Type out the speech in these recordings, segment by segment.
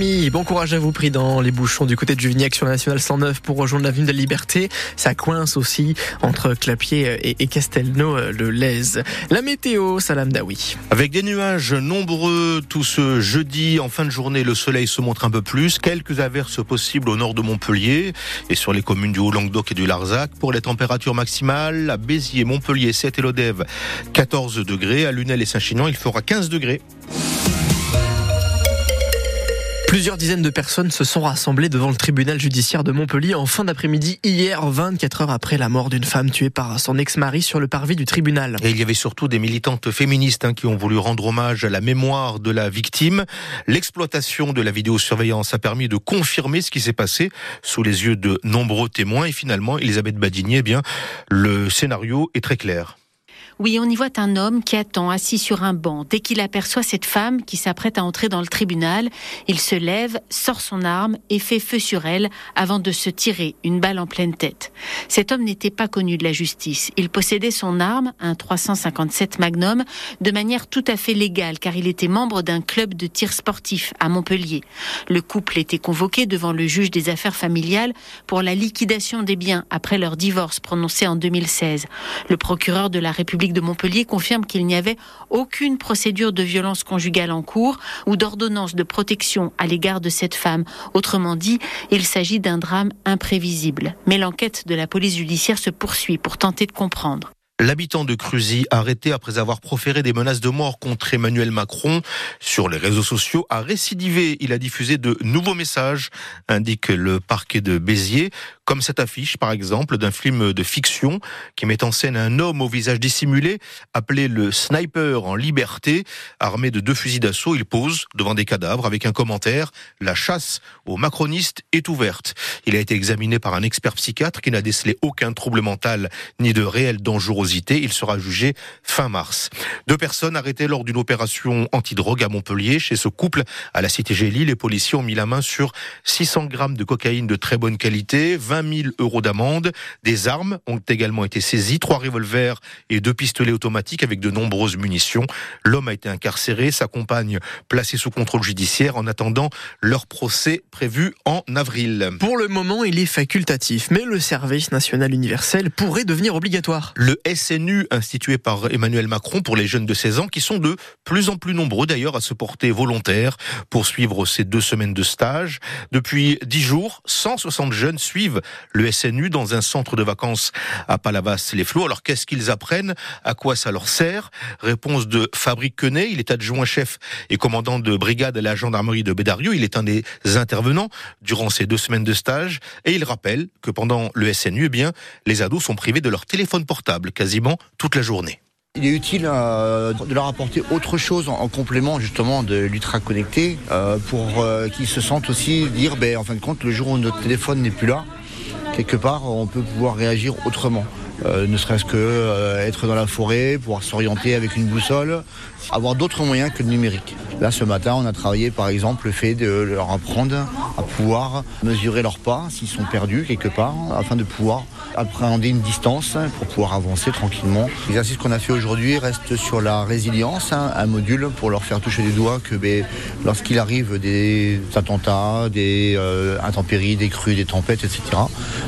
Bon courage à vous pris dans les bouchons du côté de Juvignac sur la nationale 109 pour rejoindre l'avenue de la Liberté. Ça coince aussi entre Clapier et, Castelnau euh, le Lez. La météo, Salam Daoui. Avec des nuages nombreux tout ce jeudi en fin de journée, le soleil se montre un peu plus. Quelques averses possibles au nord de Montpellier et sur les communes du Haut-Languedoc et du Larzac. Pour les températures maximales, à Béziers, Montpellier, 7 et Lodève, 14 degrés. À Lunel et Saint-Chinian, il fera 15 degrés. Plusieurs dizaines de personnes se sont rassemblées devant le tribunal judiciaire de Montpellier en fin d'après-midi hier, 24 heures après la mort d'une femme tuée par son ex-mari sur le parvis du tribunal. Et il y avait surtout des militantes féministes hein, qui ont voulu rendre hommage à la mémoire de la victime. L'exploitation de la vidéosurveillance a permis de confirmer ce qui s'est passé sous les yeux de nombreux témoins. Et finalement, Elisabeth Badinier, eh bien, le scénario est très clair. Oui, on y voit un homme qui attend assis sur un banc. Dès qu'il aperçoit cette femme qui s'apprête à entrer dans le tribunal, il se lève, sort son arme et fait feu sur elle avant de se tirer une balle en pleine tête. Cet homme n'était pas connu de la justice. Il possédait son arme, un 357 Magnum, de manière tout à fait légale car il était membre d'un club de tir sportif à Montpellier. Le couple était convoqué devant le juge des affaires familiales pour la liquidation des biens après leur divorce prononcé en 2016. Le procureur de la République de Montpellier confirme qu'il n'y avait aucune procédure de violence conjugale en cours ou d'ordonnance de protection à l'égard de cette femme. Autrement dit, il s'agit d'un drame imprévisible. Mais l'enquête de la police judiciaire se poursuit pour tenter de comprendre. L'habitant de Cruzy, arrêté après avoir proféré des menaces de mort contre Emmanuel Macron sur les réseaux sociaux, a récidivé. Il a diffusé de nouveaux messages, indique le parquet de Béziers, comme cette affiche, par exemple, d'un film de fiction qui met en scène un homme au visage dissimulé, appelé le sniper en liberté, armé de deux fusils d'assaut. Il pose devant des cadavres avec un commentaire La chasse aux macronistes est ouverte. Il a été examiné par un expert psychiatre qui n'a décelé aucun trouble mental ni de réelle dangerosité il sera jugé fin mars. Deux personnes arrêtées lors d'une opération antidrogue à Montpellier. Chez ce couple, à la cité Gély, les policiers ont mis la main sur 600 grammes de cocaïne de très bonne qualité, 20 000 euros d'amende. Des armes ont également été saisies, trois revolvers et deux pistolets automatiques avec de nombreuses munitions. L'homme a été incarcéré, sa compagne placée sous contrôle judiciaire en attendant leur procès prévu en avril. Pour le moment, il est facultatif, mais le service national universel pourrait devenir obligatoire. Le SNU institué par Emmanuel Macron pour les jeunes de 16 ans qui sont de plus en plus nombreux d'ailleurs à se porter volontaires pour suivre ces deux semaines de stage. Depuis dix jours, 160 jeunes suivent le SNU dans un centre de vacances à Palavas-les-Flots. Alors qu'est-ce qu'ils apprennent? À quoi ça leur sert? Réponse de Fabrique Quenet, il est adjoint-chef et commandant de brigade à la gendarmerie de Bédarieux. Il est un des intervenants durant ces deux semaines de stage et il rappelle que pendant le SNU, eh bien, les ados sont privés de leur téléphone portable quasiment toute la journée. Il est utile euh, de leur apporter autre chose en, complément justement de l'ultra connecté euh, pour euh, qu'ils se sentent aussi dire ben, en fin de compte le jour où notre téléphone n'est plus là, quelque part on peut pouvoir réagir autrement. ne serait-ce que être dans la forêt, pouvoir s'orienter avec une boussole, avoir d'autres moyens que le numérique. Là, ce matin, on a travaillé par exemple le fait de leur apprendre à mesurer leurs pas s'ils sont perdus quelque part, afin de pouvoir appréhender une distance pour pouvoir avancer tranquillement. L'exercice qu'on a fait aujourd'hui reste sur la résilience, hein, un module pour leur faire toucher du doigt que ben, lorsqu'il arrive des attentats, des euh, intempéries, des crues, des tempêtes, etc.,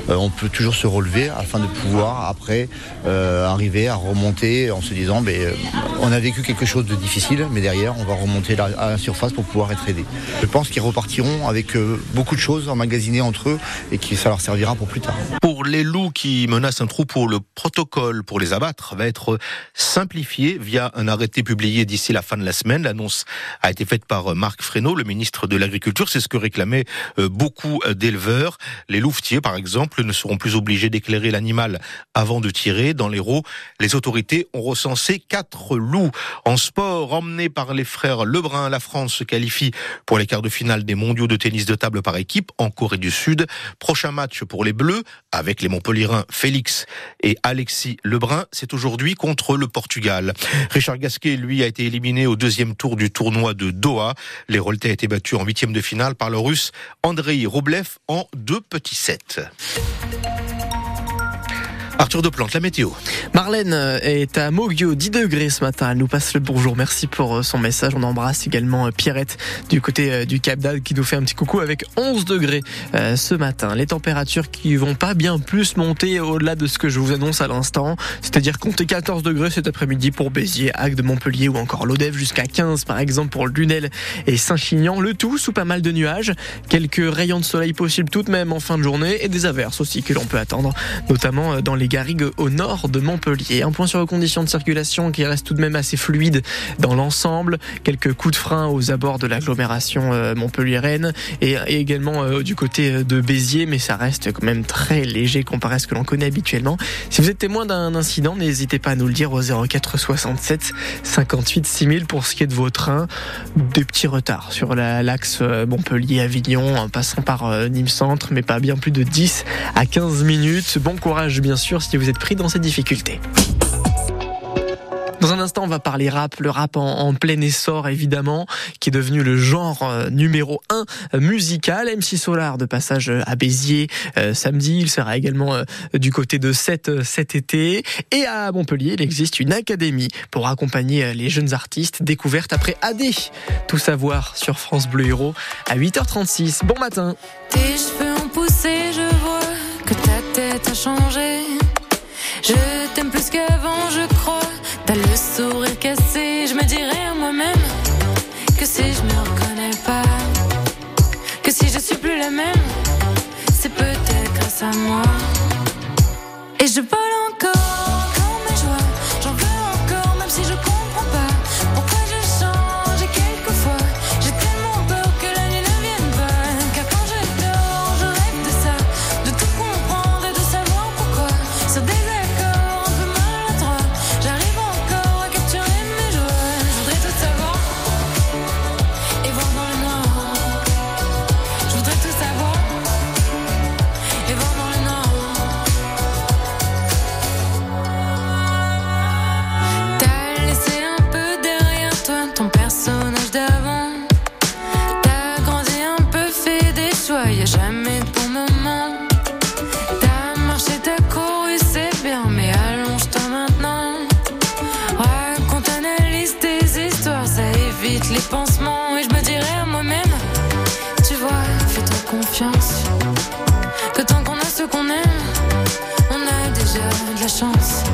euh, on peut toujours se relever afin de pouvoir après euh, arriver à remonter en se disant ben, on a vécu quelque chose de difficile, mais derrière on va remonter à la surface pour pouvoir être aidé. Je pense qu'ils repartiront avec beaucoup de choses emmagasinées entre eux et que ça leur servira pour plus tard. Pour les loups qui menace un troupeau, le protocole pour les abattre va être simplifié via un arrêté publié d'ici la fin de la semaine. L'annonce a été faite par Marc Fresneau, le ministre de l'Agriculture. C'est ce que réclamaient euh, beaucoup d'éleveurs. Les louvetiers, par exemple, ne seront plus obligés d'éclairer l'animal avant de tirer. Dans l'Hérault, les autorités ont recensé quatre loups. En sport, emmenés par les frères Lebrun, la France se qualifie pour les quarts de finale des mondiaux de tennis de table par équipe en Corée du Sud. Prochain match pour les Bleus avec les Montpellierins Félix et Alexis Lebrun, c'est aujourd'hui contre le Portugal. Richard Gasquet, lui, a été éliminé au deuxième tour du tournoi de Doha. Les Roletais a été battus en huitième de finale par le Russe Andrei Roblev en deux petits sets. Arthur de Plante, la météo. Marlène est à Mogio, 10 degrés ce matin. Elle nous passe le bonjour. Merci pour euh, son message. On embrasse également euh, Pierrette du côté euh, du Cap d'Agde qui nous fait un petit coucou avec 11 degrés ce matin. Les températures qui vont pas bien plus monter au-delà de ce que je vous annonce à l'instant. C'est-à-dire compter 14 degrés cet après-midi pour Béziers, Agde, Montpellier ou encore l'Odève jusqu'à 15 par exemple pour Lunel et Saint-Chinian. Le tout sous pas mal de nuages. Quelques rayons de soleil possibles tout de même en fin de journée et des averses aussi que l'on peut attendre, notamment dans les Garrigues au nord de Montpellier. Un point sur les conditions de circulation qui reste tout de même assez fluide dans l'ensemble. Quelques coups de frein aux abords de l'agglomération euh, montpelliéraine et, également euh, du côté euh, de Béziers, mais ça reste quand même très léger comparé à ce que l'on connaît habituellement. Si vous êtes témoin d'un incident, n'hésitez pas à nous le dire au 04 67 58 6000 pour ce qui est de vos trains. Des petits retards sur l'axe Montpellier-Avignon en passant par Nîmes Centre, mais pas bien plus de 10 à 15 minutes. Bon courage bien sûr si vous êtes pris dans ces difficultés. Dans un instant, on va parler rap, le rap en, plein essor évidemment, qui est devenu le genre euh, numéro un musical. MC Solar de passage euh, à Béziers euh, samedi, il sera également du côté de cet, cet été. Et à Montpellier, il existe une académie pour accompagner les jeunes artistes découvertes après AD. Tout savoir sur France Bleu Héros à 8h36. Bon matin. Tes cheveux ont poussé, je vois que ta tête a changé. Je t'aime plus qu'avant, je crois. T'as le sourire cassé, je me dirais à moi-même que si je me reconnais pas, que si je suis plus la même, c'est peut-être grâce à moi. Et je vole Que tant qu'on a ce qu'on aime, on a déjà de la chance.